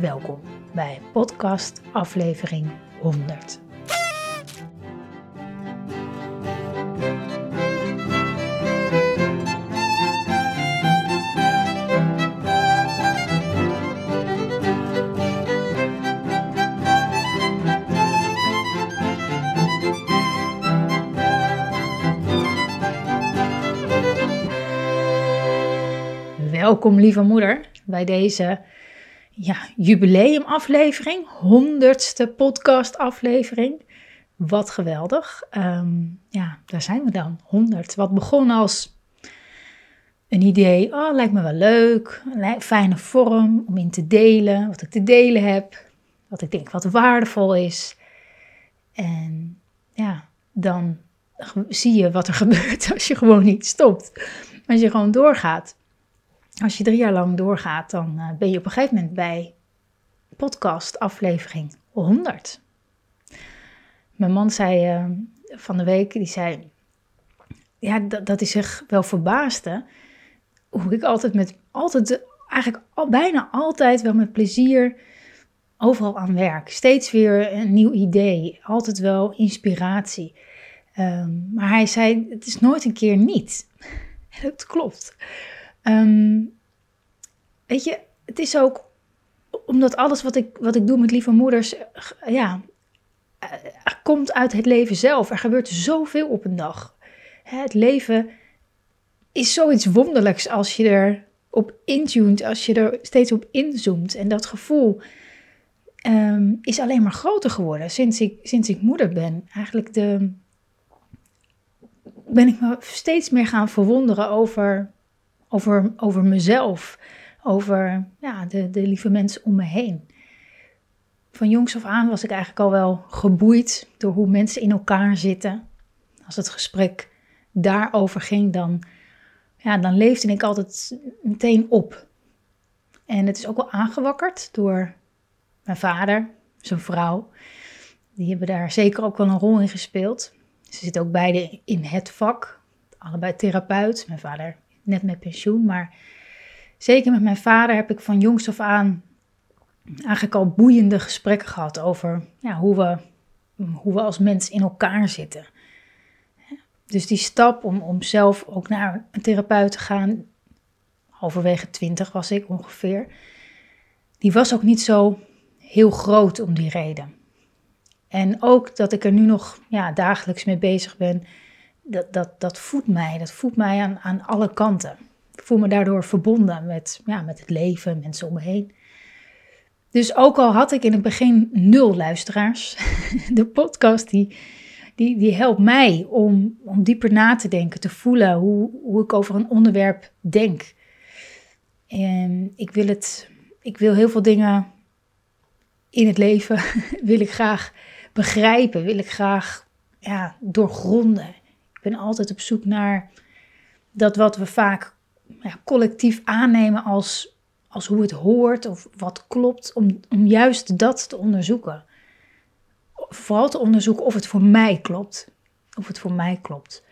Welkom bij podcast aflevering 100. Welkom lieve moeder bij deze ja, jubileumaflevering, honderdste podcastaflevering. Wat geweldig. Ehm, ja, daar zijn we dan, 100. Wat begon als een idee, oh, lijkt me wel leuk, een fijne vorm om in te delen, wat ik te delen heb, wat ik denk wat waardevol is. En ja, dan zie je wat er gebeurt als je gewoon niet stopt. Als je gewoon doorgaat als je drie jaar lang doorgaat, dan eh, ben je op een gegeven moment bij podcast aflevering 100. Mijn man zei uh, van de week, die zei, ja, dat, dat is zich wel verbaasde, hoe ik altijd met, altijd, eigenlijk bijna altijd wel met plezier overal aan werk. Steeds weer een nieuw idee, altijd wel inspiratie. Um, maar hij zei, het is nooit een keer niet. En dat klopt. Ehm, weet je, het is ook omdat alles wat ik, wat ik doe met lieve moeders, eh, ja, uh, komt uit het leven zelf. Er gebeurt zoveel op een dag. Het leven is zoiets wonderlijks als je er op intunt, als je er steeds op inzoomt. En dat gevoel ehm, is alleen maar groter geworden sinds ik, sinds ik moeder ben. Eigenlijk de, ben ik me steeds meer gaan verwonderen over over, over mezelf, over ja, de, de lieve mensen om me heen. Van jongs af aan was ik eigenlijk al wel geboeid door hoe mensen in elkaar zitten. Als het gesprek daarover ging, dan, ja, dan leefde ik altijd meteen op. En het is ook wel aangewakkerd door mijn vader, zijn vrouw. Die hebben daar zeker ook wel een rol in gespeeld. Ze zitten ook beide in het vak, allebei therapeut. Mijn vader net met pensioen. Maar zeker met mijn vader heb ik van jongs af aan eigenlijk al boeiende gesprekken gehad over ja, hoe, we, hoe we als mens in elkaar zitten. Dus die stap om, om zelf ook naar een therapeut te gaan, halverwege twintig was ik ongeveer, die was ook niet zo heel groot om die reden. En ook dat ik er nu nog ja, dagelijks mee bezig ben, dat, dat, dat voedt mij. Dat voedt mij aan, aan alle kanten. Ik voel me daardoor verbonden met, ja, met het leven, mensen om me heen. Dus ook al had ik in het begin nul luisteraars, de podcast die, die, die helpt mij om, om dieper na te denken, te voelen hoe, hoe ik over een onderwerp denk. En ik wil, het, ik wil heel veel dingen in het leven, wil ik graag begrijpen, wil ik graag ja, doorgronden. Ik ben altijd op zoek naar dat wat we vaak ja, collectief aannemen als, als hoe het hoort of wat klopt, om, om juist dat te onderzoeken. Vooral te onderzoeken of het voor mij klopt. Of het voor mij klopt.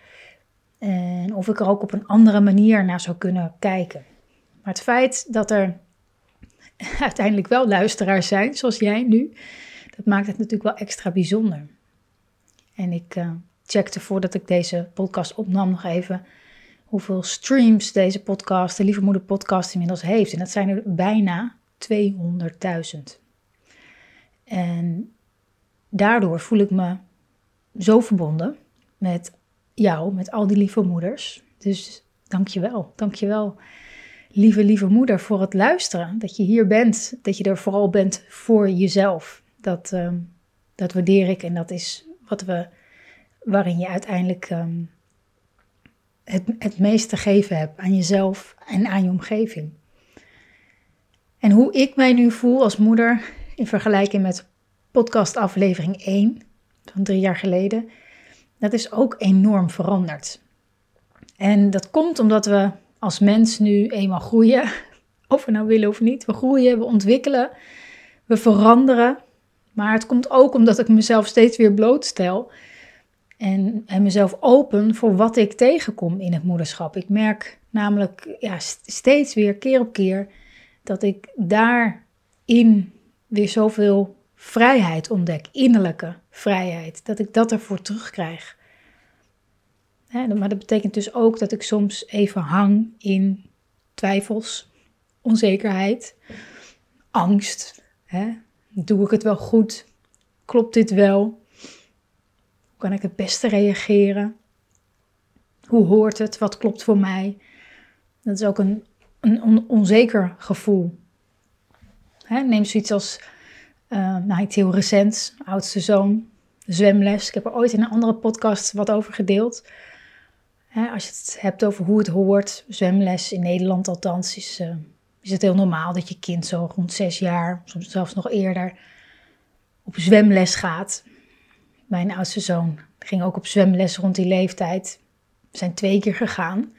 En of ik er ook op een andere manier naar zou kunnen kijken. Maar het feit dat er uiteindelijk wel luisteraars zijn, zoals jij nu, dat maakt het natuurlijk wel extra bijzonder. En ik, uh, checkte voordat ik deze podcast opnam nog even hoeveel streams deze podcast, de Lieve Moeder podcast, inmiddels heeft. En dat zijn er bijna 200.000. En daardoor voel ik me zo verbonden met jou, met al die lieve moeders. Dus dank je wel, dank je wel, lieve, lieve moeder, voor het luisteren. Dat je hier bent, dat je er vooral bent voor jezelf. Dat, ehm, dat waardeer ik en dat is wat we waarin je uiteindelijk ehm, het, het meest te geven hebt aan jezelf en aan je omgeving. En hoe ik mij nu voel als moeder in vergelijking met podcast aflevering 1 van drie jaar geleden. Dat is ook enorm veranderd. En dat komt omdat we als mens nu eenmaal groeien. Of we nou willen of niet. We groeien, we ontwikkelen, we veranderen. Maar het komt ook omdat ik mezelf steeds weer blootstel. En, en mezelf open voor wat ik tegenkom in het moederschap. Ik merk namelijk ja, steeds weer, keer op keer, dat ik daarin weer zoveel vrijheid ontdek. Innerlijke vrijheid. Dat ik dat ervoor terugkrijg. Maar dat betekent dus ook dat ik soms even hang in twijfels, onzekerheid, angst. Hè? Doe ik het wel goed? Klopt dit wel? Hoe kan ik het beste reageren? Hoe hoort het? Wat klopt voor mij? Dat is ook een, een onzeker gevoel. Hè? Neem zoiets als, uh, nou, heel recent, oudste zoon, zwemles. Ik heb er ooit in een andere podcast wat over gedeeld als je het hebt over hoe het hoort, zwemles in Nederland althans, is, uh, is het heel normaal dat je kind zo rond zes jaar, soms zelfs nog eerder, op zwemles gaat. Mijn oudste zoon ging ook op zwemles rond die leeftijd. We zijn twee keer gegaan.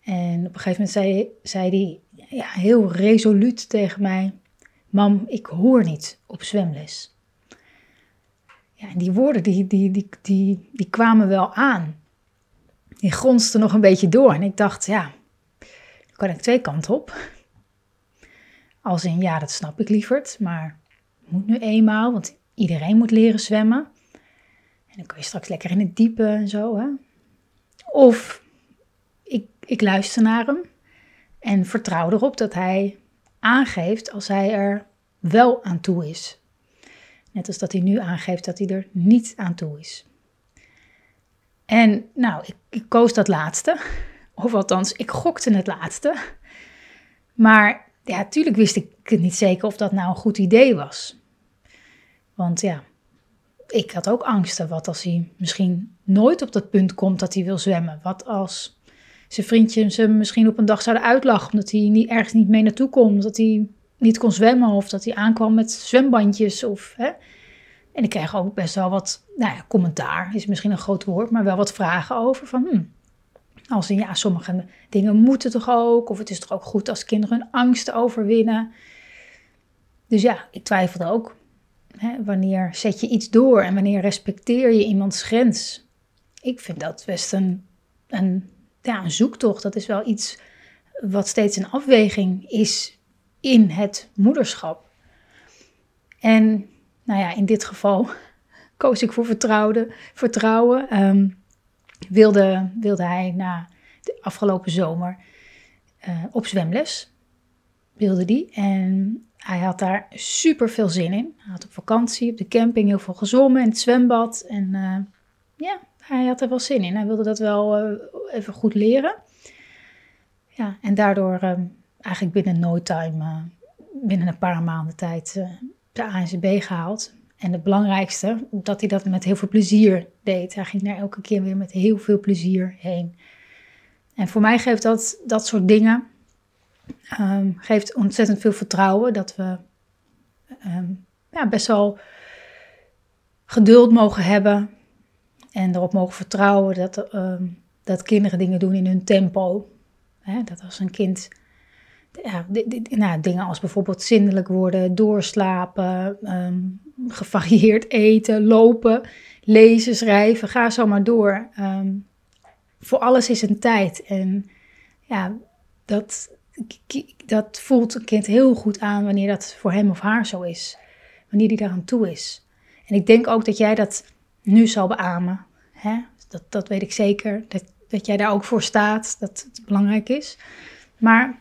En op een gegeven moment zei, hij ja, heel resoluut tegen mij: Mam, ik hoor niet op zwemles. Ja, en die woorden die, die, die, die, die kwamen wel aan die gronste nog een beetje door. En ik dacht, ja, dan kan ik twee kanten op. Als in, ja, dat snap ik lieverd, maar moet nu eenmaal, want iedereen moet leren zwemmen. En dan kan je straks lekker in het diepe en zo. Hè? Of ik, ik luister naar hem en vertrouw erop dat hij aangeeft als hij er wel aan toe is. Net als dat hij nu aangeeft dat hij er niet aan toe is. En nou, ik, ik koos dat laatste. Of althans, ik gokte het laatste. Maar ja, natuurlijk wist ik het niet zeker of dat nou een goed idee was. Want ja, ik had ook angsten. Wat als hij misschien nooit op dat punt komt dat hij wil zwemmen? Wat als zijn vriendjes hem misschien op een dag zouden uitlachen omdat hij niet, ergens niet mee naartoe komt, dat hij niet kon zwemmen of dat hij aankwam met zwembandjes of hè? En ik kreeg ook best wel wat, nou ja, commentaar is misschien een groot woord, maar wel wat vragen over van, hmm, als in ja, sommige dingen moeten toch ook, of het is toch ook goed als kinderen hun angsten overwinnen. Dus ja, ik twijfelde ook. Hè, wanneer zet je iets door en wanneer respecteer je iemands grens? Ik vind dat best een, een, ja, een zoektocht. Dat is wel iets wat steeds een afweging is in het moederschap. En nou ja, in dit geval koos ik voor vertrouwde, vertrouwen. Um, wilde, wilde hij na de afgelopen zomer uh, op zwemles. Wilde die. En hij had daar super veel zin in. Hij had op vakantie, op de camping heel veel gezwommen in het zwembad. En uh, ja, hij had er wel zin in. Hij wilde dat wel uh, even goed leren. Ja, en daardoor um, eigenlijk binnen no time, binnen een paar maanden tijd, de ANCB gehaald. En het belangrijkste, dat hij dat met heel veel plezier deed. Hij ging daar elke keer weer met heel veel plezier heen. En voor mij geeft dat, dat soort dingen um, geeft ontzettend veel vertrouwen. Dat we um, ja, best wel geduld mogen hebben. En erop mogen vertrouwen dat, um, dat kinderen dingen doen in hun tempo. dat als een kind ja, nou, dingen als bijvoorbeeld zindelijk worden, doorslapen, gevarieerd eten, lopen, lezen, schrijven, ga zo maar door. Ehm, voor alles is een tijd. En ja, dat, dat voelt een kind heel goed aan wanneer dat voor hem of haar zo is. Wanneer die daar aan toe is. En ik denk ook dat jij dat nu zal beamen. Hè? Dat, dat weet ik zeker. Dat, dat jij daar ook voor staat, dat het belangrijk is. Maar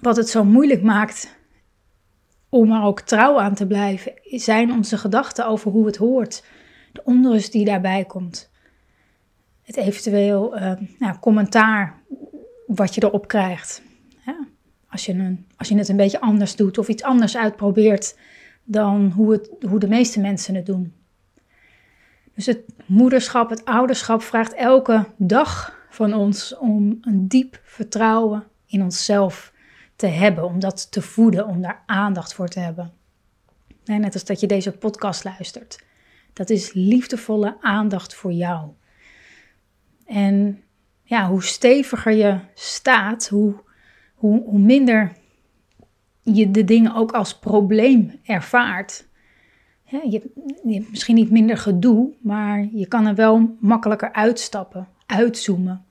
wat het zo moeilijk maakt om er ook trouw aan te blijven, zijn onze gedachten over hoe het hoort. De onrust die daarbij komt. Het eventueel uh, nou, commentaar wat je erop krijgt. Als, je een, als je het een beetje anders doet of iets anders uitprobeert dan hoe, het, hoe de meeste mensen het doen. Dus het moederschap, het ouderschap vraagt elke dag van ons om een diep vertrouwen in onszelf te hebben, om dat te voeden, om daar aandacht voor te hebben. net als dat je deze podcast luistert. Dat is liefdevolle aandacht voor jou. En ja, hoe steviger je staat, hoe, hoe, minder je de dingen ook als probleem ervaart. je, hebt misschien niet minder gedoe, maar je kan er wel makkelijker uitstappen, uitzoomen.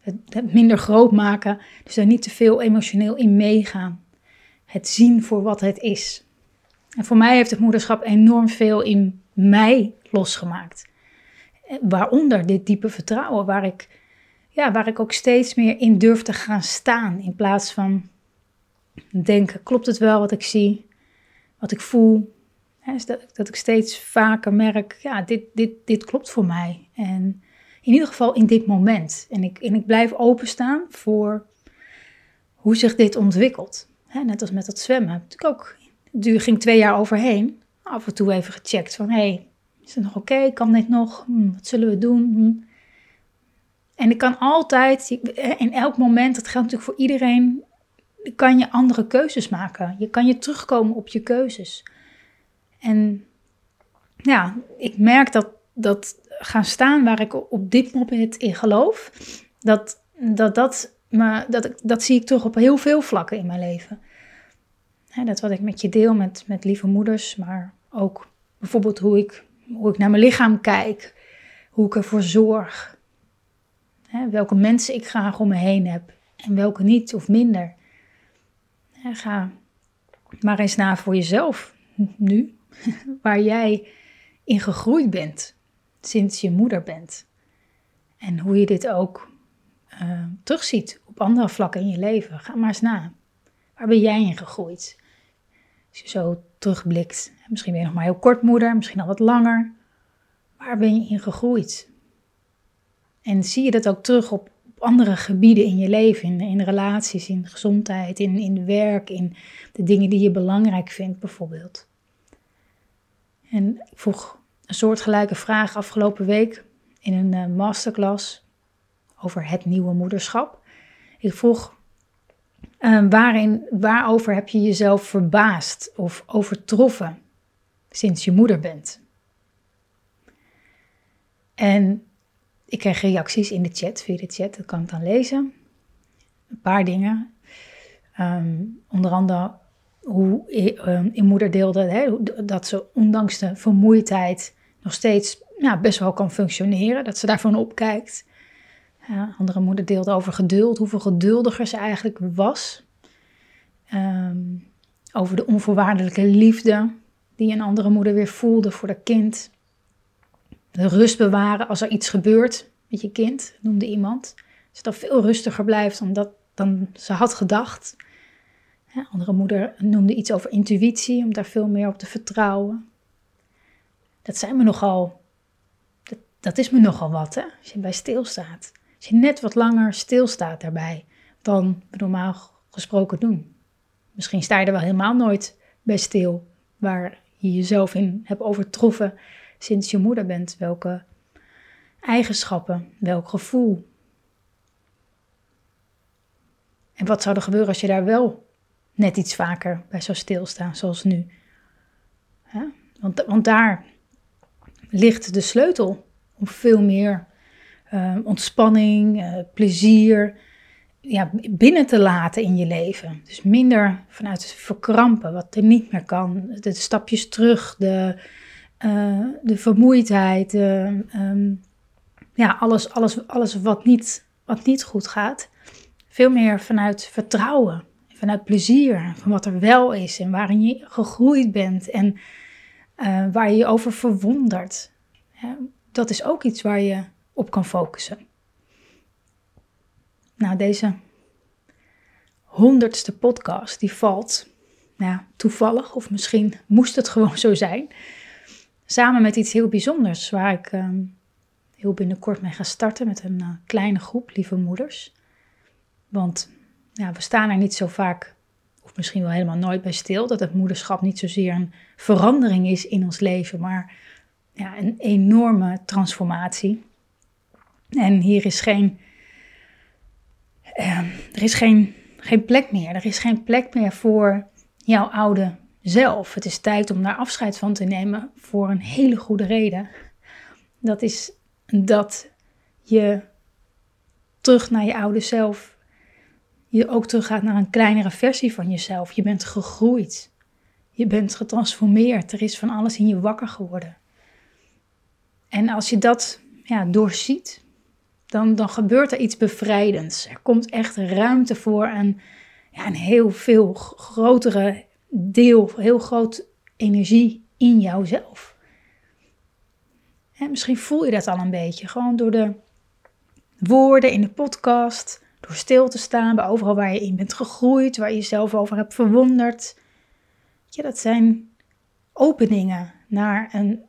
Het, het minder groot maken, dus daar niet te veel emotioneel in meegaan. Het zien voor wat het is. En voor mij heeft het moederschap enorm veel in mij losgemaakt. Waaronder dit diepe vertrouwen, waar ik, ja, waar ik ook steeds meer in durf te gaan staan. In plaats van denken, klopt het wel wat ik zie, wat ik voel. dat, dat ik steeds vaker merk, ja, dit, dit, dit klopt voor mij. En in ieder geval in dit moment. En ik, en ik blijf openstaan voor hoe zich dit ontwikkelt. net als met dat zwemmen. Natuurlijk ook, het ging twee jaar overheen. Af en toe even gecheckt van, hé, hey, is het nog oké? Kan dit nog? Hm, wat zullen we doen? Hm. En ik kan altijd, in elk moment, dat geldt natuurlijk voor iedereen, kan je andere keuzes maken. Je kan je terugkomen op je keuzes. En ja, ik merk dat, dat gaan staan waar ik op dit moment in geloof, dat, dat, dat, me, dat, dat zie ik toch op heel veel vlakken in mijn leven. dat wat ik met je deel met, met lieve moeders, maar ook bijvoorbeeld hoe ik, hoe ik naar mijn lichaam kijk, hoe ik ervoor zorg, welke mensen ik graag om me heen heb en welke niet of minder. ga maar eens na voor jezelf nu, waar jij in gegroeid bent sinds je moeder bent. En hoe je dit ook uh, terugziet op andere vlakken in je leven. Ga maar eens na. Waar ben jij in gegroeid? Als je zo terugblikt. Misschien ben je nog maar heel kort moeder, misschien al wat langer. Waar ben je in gegroeid? En zie je dat ook terug op, andere gebieden in je leven, in, in relaties, in gezondheid, in, in werk, in de dingen die je belangrijk vindt bijvoorbeeld. En ik vroeg een soortgelijke vraag afgelopen week in een uh, masterclass over het nieuwe moederschap. Ik vroeg, uh, waarin, waarover heb je jezelf verbaasd of overtroffen sinds je moeder bent? En ik kreeg reacties in de chat, via de chat, dat kan ik dan lezen. Een paar dingen. Um, onder andere hoe um, in moeder deelde hè, dat ze ondanks de vermoeidheid nog steeds ja, best wel kan functioneren. Dat ze daarvan opkijkt. Ja, andere moeder deelde over geduld, hoeveel geduldiger ze eigenlijk was. Ehm, over de onvoorwaardelijke liefde die een andere moeder weer voelde voor haar kind. De rust bewaren als er iets gebeurt met je kind, noemde iemand. Dat dat veel rustiger blijft dan, dat, dan ze had gedacht. Ja, andere moeder noemde iets over intuïtie, om daar veel meer op te vertrouwen dat zijn me nogal, dat, dat is me nogal wat, hè, als je bij stilstaat. Als je net wat langer stilstaat daarbij dan we normaal gesproken doen. Misschien sta je er wel helemaal nooit bij stil, waar je jezelf in hebt overtroffen sinds je moeder bent. Welke eigenschappen, welk gevoel. En wat zou er gebeuren als je daar wel net iets vaker bij zou stilstaan, zoals nu? Want, want daar ligt de sleutel om veel meer uh, ontspanning, uh, plezier ja, binnen te laten in je leven. Dus minder vanuit het verkrampen, wat er niet meer kan. De stapjes terug, de, uh, de vermoeidheid, um, ja, alles, alles, alles wat, niet, wat niet goed gaat. Veel meer vanuit vertrouwen, vanuit plezier, van wat er wel is en waarin je gegroeid bent en uh, waar je je over verwondert. dat is ook iets waar je op kan focussen. Nou, deze honderdste podcast, die valt nou, toevallig, of misschien moest het gewoon zo zijn, samen met iets heel bijzonders, waar ik uh, heel binnenkort mee ga starten met een uh, kleine groep lieve moeders. Want ja, we staan er niet zo vaak of misschien wel helemaal nooit bij stil, dat het moederschap niet zozeer een verandering is in ons leven, maar ja, een enorme transformatie. En hier is geen, uh, er is geen, geen plek meer. Er is geen plek meer voor jouw oude zelf. Het is tijd om daar afscheid van te nemen voor een hele goede reden. Dat is dat je terug naar je oude zelf, je ook terug gaat naar een kleinere versie van jezelf. Je bent gegroeid. Je bent getransformeerd. Er is van alles in je wakker geworden. En als je dat ja, doorziet, dan, dan gebeurt er iets bevrijdends. Er komt echt ruimte voor een, ja, een heel veel grotere deel, heel groot energie in jouzelf. En misschien voel je dat al een beetje, gewoon door de woorden in de podcast, door stil te staan bij overal waar je in bent gegroeid, waar je jezelf over hebt verwonderd. Ja, dat zijn openingen naar een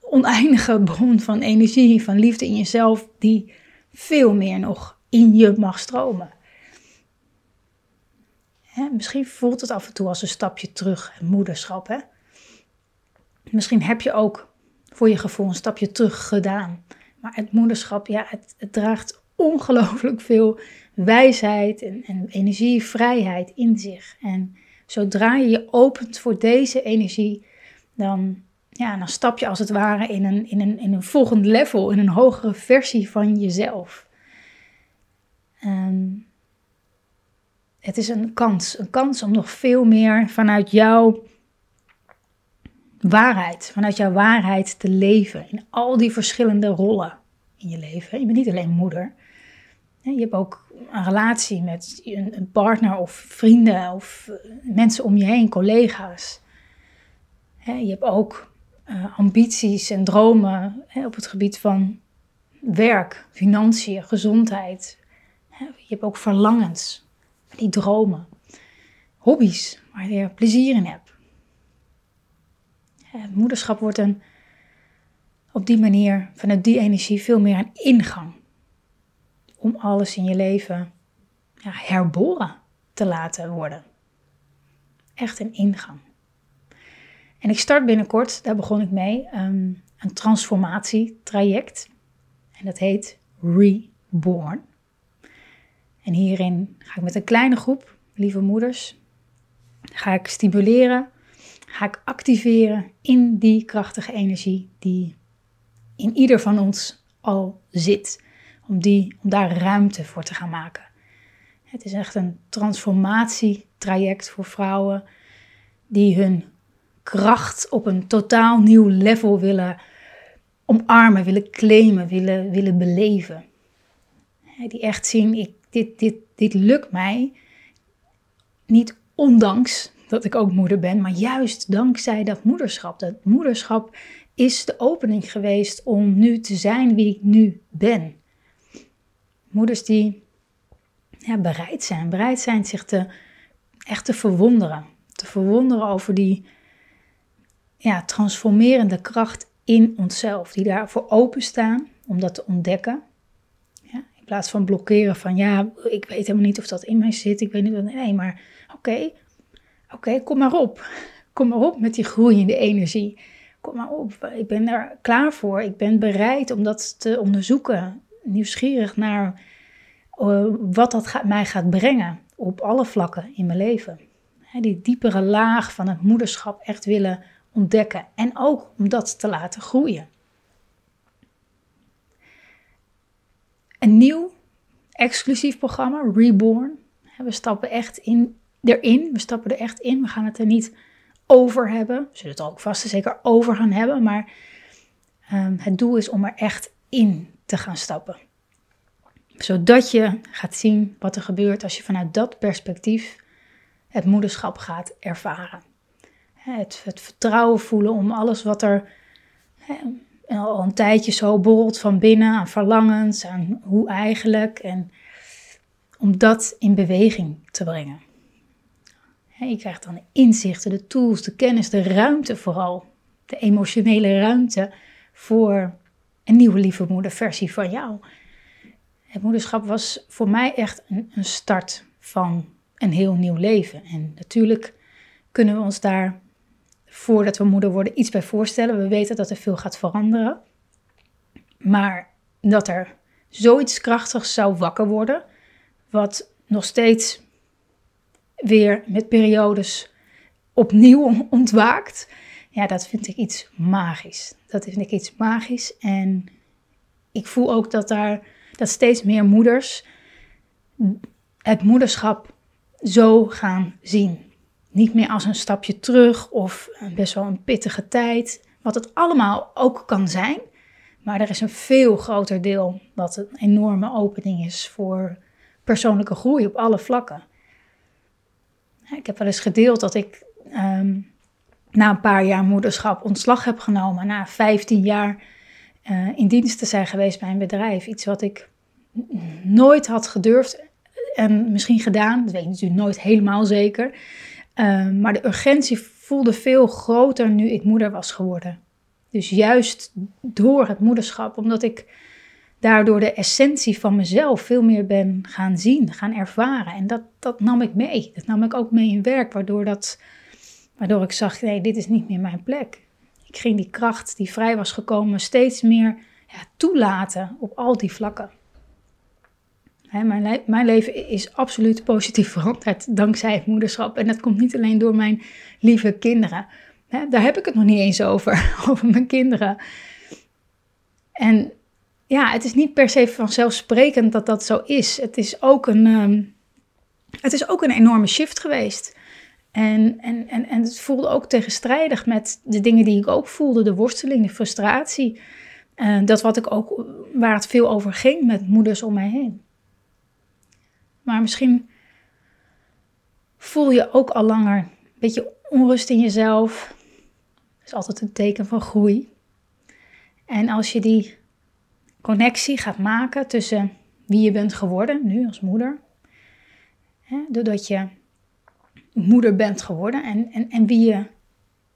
oneindige bron van energie, van liefde in jezelf, die veel meer nog in je mag stromen. Hè, misschien voelt het af en toe als een stapje terug, moederschap. Hè? Misschien heb je ook voor je gevoel een stapje terug gedaan. Maar het moederschap, ja, het, draagt ongelooflijk veel wijsheid en, en energie, vrijheid in zich. En zodra je je opent voor deze energie, dan, ja, dan stap je als het ware in een, in, een, in een volgend level, in een hogere versie van jezelf. En het is een kans, een kans om nog veel meer vanuit jouw waarheid, vanuit jouw waarheid te leven in al die verschillende rollen in je leven. Je bent niet alleen moeder. Je hebt ook een relatie met een partner of vrienden of eh, mensen om je heen, collega's. Je hebt ook eh, ambities en dromen op het gebied van werk, financiën, gezondheid. Je hebt ook verlangens, die dromen, hobby's waar je plezier in hebt. Moederschap wordt een, op die manier, vanuit die energie, veel meer een ingang. Om alles in je leven ja, herboren te laten worden. Echt een ingang. En ik start binnenkort, daar begon ik mee, um, een transformatietraject. En dat heet Reborn. En hierin ga ik met een kleine groep lieve moeders, ga ik stimuleren ga ik activeren in die krachtige energie die in ieder van ons al zit. Om, die, om daar ruimte voor te gaan maken. Het is echt een transformatietraject voor vrouwen die hun kracht op een totaal nieuw level willen omarmen, willen claimen, willen, willen beleven. Die echt zien, ik, dit, dit, dit lukt mij niet ondanks dat ik ook moeder ben, maar juist dankzij dat moederschap. Dat moederschap is de opening geweest om nu te zijn wie ik nu ben. Moeders die ja, bereid zijn, bereid zijn zich te, echt te verwonderen. Te verwonderen over die ja, transformerende kracht in onszelf. Die daarvoor openstaan om dat te ontdekken. In plaats van blokkeren van ja, ik weet helemaal niet of dat in mij zit. Ik weet niet wat. Nee, maar oké, Oké, kom maar op. Kom maar op met die groeiende energie. Kom maar op. Ik ben er klaar voor. Ik ben bereid om dat te onderzoeken. Nieuwsgierig naar uh, wat dat mij gaat brengen op alle vlakken in mijn leven. die diepere laag van het moederschap echt willen ontdekken en ook om dat te laten groeien. Een nieuw exclusief programma, Reborn. We stappen echt in erin. We stappen er echt in. We gaan het er niet over hebben. We zullen het ook vast en zeker over gaan hebben. Maar um, het doel is om er echt in te gaan stappen. Zodat je gaat zien wat er gebeurt als je vanuit dat perspectief het moederschap gaat ervaren. Het vertrouwen voelen om alles wat er al een tijdje zo borrelt van binnen aan verlangens, aan hoe eigenlijk. En om dat in beweging te brengen. Je krijgt dan de inzichten, de tools, de kennis, de ruimte vooral. De emotionele ruimte voor een nieuwe lieve moederversie van jou. Het moederschap was voor mij echt een, een start van een heel nieuw leven. En natuurlijk kunnen we ons daar, voordat we moeder worden, iets bij voorstellen. We weten dat er veel gaat veranderen. Maar dat er zoiets krachtigs zou wakker worden, wat nog steeds weer met periodes opnieuw ontwaakt. Ja, dat vind ik iets magisch. Dat vind ik iets magisch. En ik voel ook dat daar dat steeds meer moeders het moederschap zo gaan zien. Niet meer als een stapje terug of best wel een pittige tijd. Wat het allemaal ook kan zijn. Maar er is een veel groter deel wat een enorme opening is voor persoonlijke groei op alle vlakken. Ik heb wel eens gedeeld dat ik ehm, na een paar jaar moederschap ontslag heb genomen. Na 15 jaar uh, in dienst te zijn geweest bij een bedrijf. Iets wat ik nooit had gedurfd en misschien gedaan. Dat weet ik natuurlijk nooit helemaal zeker. Ehm, maar de urgentie voelde veel groter nu ik moeder was geworden. Dus juist door het moederschap, omdat ik daardoor de essentie van mezelf veel meer ben gaan zien, gaan ervaren. En dat, dat nam ik mee. Dat nam ik ook mee in werk, waardoor, dat, waardoor ik zag, nee, dit is niet meer mijn plek. Ik ging die kracht die vrij was gekomen steeds meer ja, toelaten op al die vlakken. Mijn, mijn, leven is absoluut positief veranderd dankzij het moederschap. En dat komt niet alleen door mijn lieve kinderen. daar heb ik het nog niet eens over, over mijn kinderen. En ja, het is niet per se vanzelfsprekend dat dat zo is. Het is ook een, ehm, het is ook een enorme shift geweest. En, en, en, en het voelde ook tegenstrijdig met de dingen die ik ook voelde: de worsteling, de frustratie. Uh, dat wat ik ook, waar het veel over ging met moeders om mij heen. Maar misschien voel je ook al langer een beetje onrust in jezelf. Dat is altijd een teken van groei. En als je die connectie gaat maken tussen wie je bent geworden nu als moeder, hè, doordat je moeder bent geworden en, en, en wie je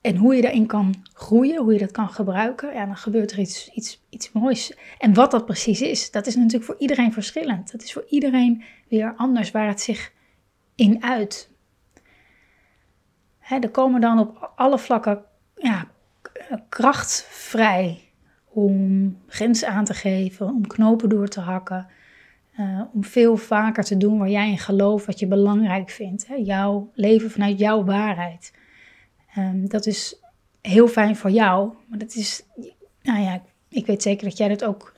en hoe je daarin kan groeien, hoe je dat kan gebruiken, ja, dan gebeurt er iets, iets, iets moois. En wat dat precies is, dat is natuurlijk voor iedereen verschillend. Dat is voor iedereen weer anders waar het zich in uit. Hè, er komen dan op alle vlakken ja, kracht vrij om grenzen aan te geven, om knopen door te hakken, uh, om veel vaker te doen waar jij in gelooft, wat je belangrijk vindt. Hè? Jouw leven vanuit jouw waarheid. Um, dat is heel fijn voor jou, maar dat is, nou ja, ik weet zeker dat jij dat ook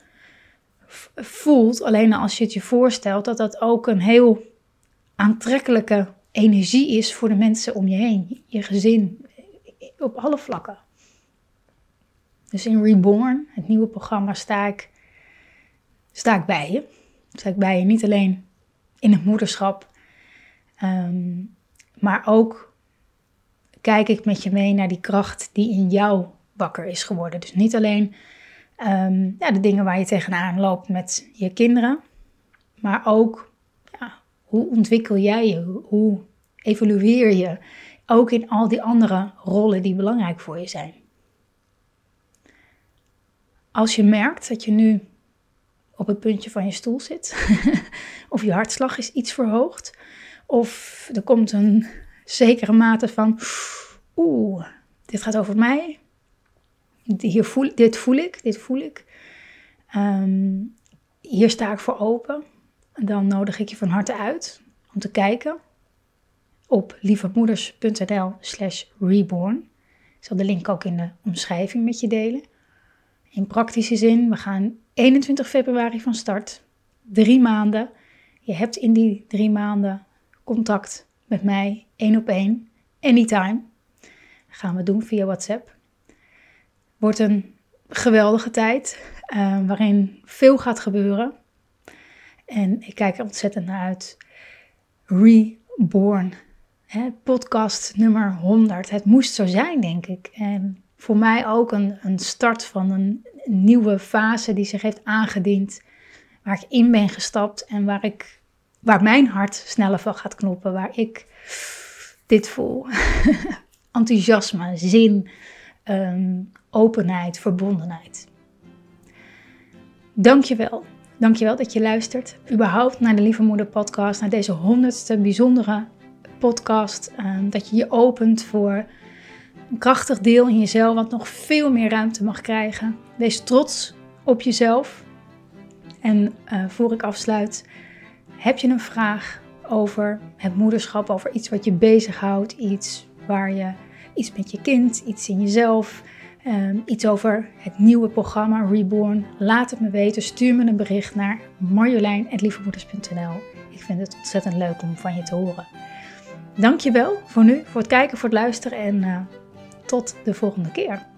voelt. Alleen als je het je voorstelt, dat dat ook een heel aantrekkelijke energie is voor de mensen om je heen, je gezin, op alle vlakken. Dus in Reborn, het nieuwe programma, sta ik, sta ik bij je. Sta ik bij je niet alleen in het moederschap, ehm, maar ook kijk ik met je mee naar die kracht die in jou wakker is geworden. Dus niet alleen ehm, ja, de dingen waar je tegenaan loopt met je kinderen, maar ook ja, hoe ontwikkel jij je, hoe evolueer je, ook in al die andere rollen die belangrijk voor je zijn. Als je merkt dat je nu op het puntje van je stoel zit, of je hartslag is iets verhoogd, of er komt een zekere mate van, oeh, dit gaat over mij, hier voel, dit voel ik, dit voel ik, ehm, hier sta ik voor open, dan nodig ik je van harte uit om te kijken op lievemoeders.nl slash reborn. Ik zal de link ook in de omschrijving met je delen. In praktische zin, we gaan 21 februari van start. Drie maanden. Je hebt in die drie maanden contact met mij, één op één, anytime. Gaan we doen via WhatsApp. Wordt een geweldige tijd uh, waarin veel gaat gebeuren. En ik kijk er ontzettend naar uit. Reborn. Hè, podcast nummer 100. Het moest zo zijn, denk ik. En voor mij ook een, een start van een nieuwe fase die zich heeft aangediend. Waar ik in ben gestapt en waar, ik, waar mijn hart sneller van gaat kloppen. Waar ik dit voel. Enthousiasme, zin, um, openheid, verbondenheid. Dankjewel. Dankjewel dat je luistert. Überhaupt naar de Lieve Moeder podcast. Naar deze honderdste bijzondere podcast. Um, dat je je opent voor een krachtig deel in jezelf wat nog veel meer ruimte mag krijgen. Wees trots op jezelf. En uh, voor ik afsluit, heb je een vraag over het moederschap, over iets wat je bezighoudt, iets waar je iets met je kind, iets in jezelf, um, iets over het nieuwe programma Reborn, laat het me weten. Stuur me een bericht naar marjolein.lievemoeders.nl. Ik vind het ontzettend leuk om van je te horen. Dankjewel voor nu, voor het kijken, voor het luisteren en uh, tot de volgende keer.